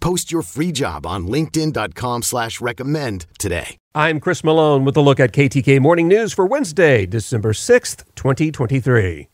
Post your free job on linkedin.com slash recommend today. I'm Chris Malone with a look at KTK Morning News for Wednesday, December 6th, 2023.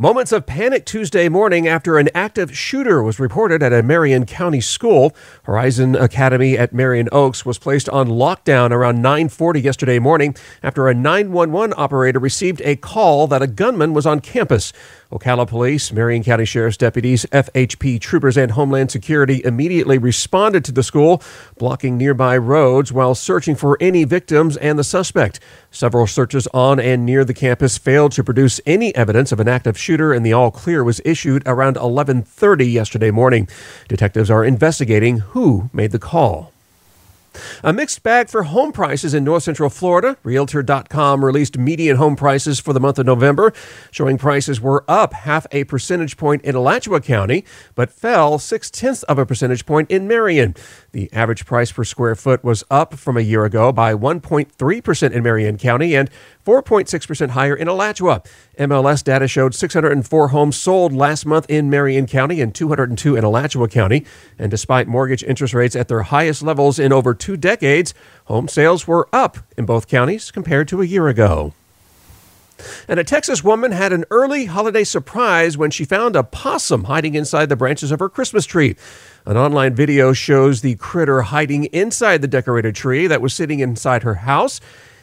Moments of panic Tuesday morning after an active shooter was reported at a Marion County school. Horizon Academy at Marion Oaks was placed on lockdown around 9:40 yesterday morning after a 911 operator received a call that a gunman was on campus. Ocala Police, Marion County Sheriff's deputies, FHP troopers, and Homeland Security immediately responded to the school, blocking nearby roads while searching for any victims and the suspect. Several searches on and near the campus failed to produce any evidence of an active shooter, and the all clear was issued around 11:30 yesterday morning. Detectives are investigating who made the call. A mixed bag for home prices in north central Florida. Realtor.com released median home prices for the month of November, showing prices were up half a percentage point in Alachua County, but fell six tenths of a percentage point in Marion. The average price per square foot was up from a year ago by 1.3% in Marion County and 4.6% higher in Alachua. MLS data showed 604 homes sold last month in Marion County and 202 in Alachua County. And despite mortgage interest rates at their highest levels in over two decades, home sales were up in both counties compared to a year ago. And a Texas woman had an early holiday surprise when she found a possum hiding inside the branches of her Christmas tree. An online video shows the critter hiding inside the decorated tree that was sitting inside her house.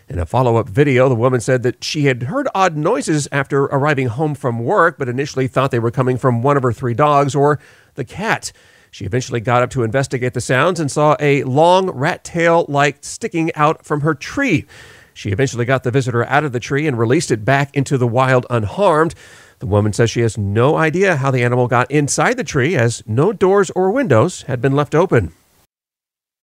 In a follow up video, the woman said that she had heard odd noises after arriving home from work, but initially thought they were coming from one of her three dogs or the cat. She eventually got up to investigate the sounds and saw a long rat tail like sticking out from her tree. She eventually got the visitor out of the tree and released it back into the wild unharmed. The woman says she has no idea how the animal got inside the tree as no doors or windows had been left open.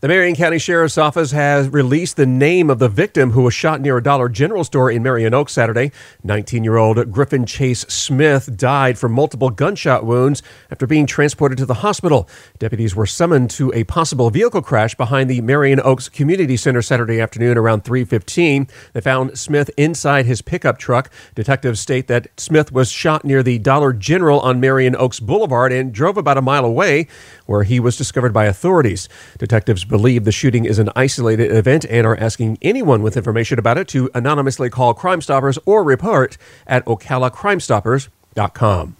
The Marion County Sheriff's Office has released the name of the victim who was shot near a Dollar General store in Marion Oaks Saturday. 19 year old Griffin Chase Smith died from multiple gunshot wounds after being transported to the hospital. Deputies were summoned to a possible vehicle crash behind the Marion Oaks Community Center Saturday afternoon around 3:15. They found Smith inside his pickup truck. Detectives state that Smith was shot near the Dollar General on Marion Oaks Boulevard and drove about a mile away, where he was discovered by authorities. Detectives believe the shooting is an isolated event and are asking anyone with information about it to anonymously call Crime Stoppers or report at ocalacrimestoppers.com.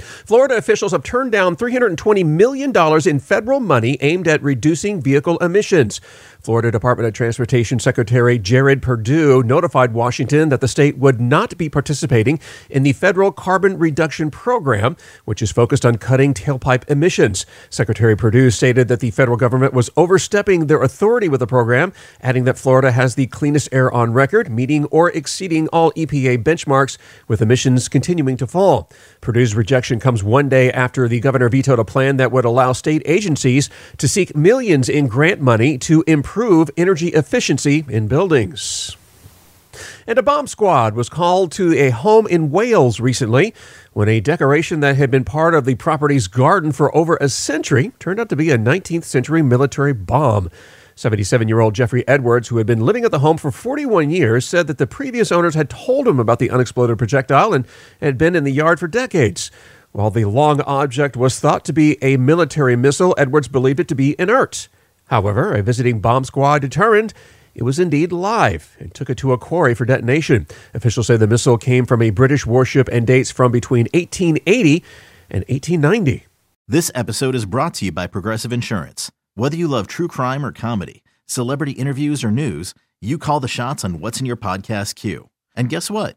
Florida officials have turned down $320 million in federal money aimed at reducing vehicle emissions. Florida Department of Transportation Secretary Jared Perdue notified Washington that the state would not be participating in the federal carbon reduction program, which is focused on cutting tailpipe emissions. Secretary Perdue stated that the federal government was overstepping their authority with the program, adding that Florida has the cleanest air on record, meeting or exceeding all EPA benchmarks, with emissions continuing to fall. Perdue's rejection comes one day after the governor vetoed a plan that would allow state agencies to seek millions in grant money to improve energy efficiency in buildings. And a bomb squad was called to a home in Wales recently when a decoration that had been part of the property's garden for over a century turned out to be a 19th century military bomb. 77 year old Jeffrey Edwards, who had been living at the home for 41 years, said that the previous owners had told him about the unexploded projectile and had been in the yard for decades. While the long object was thought to be a military missile, Edwards believed it to be inert. However, a visiting bomb squad determined it was indeed live and took it to a quarry for detonation. Officials say the missile came from a British warship and dates from between 1880 and 1890. This episode is brought to you by Progressive Insurance. Whether you love true crime or comedy, celebrity interviews or news, you call the shots on what's in your podcast queue. And guess what?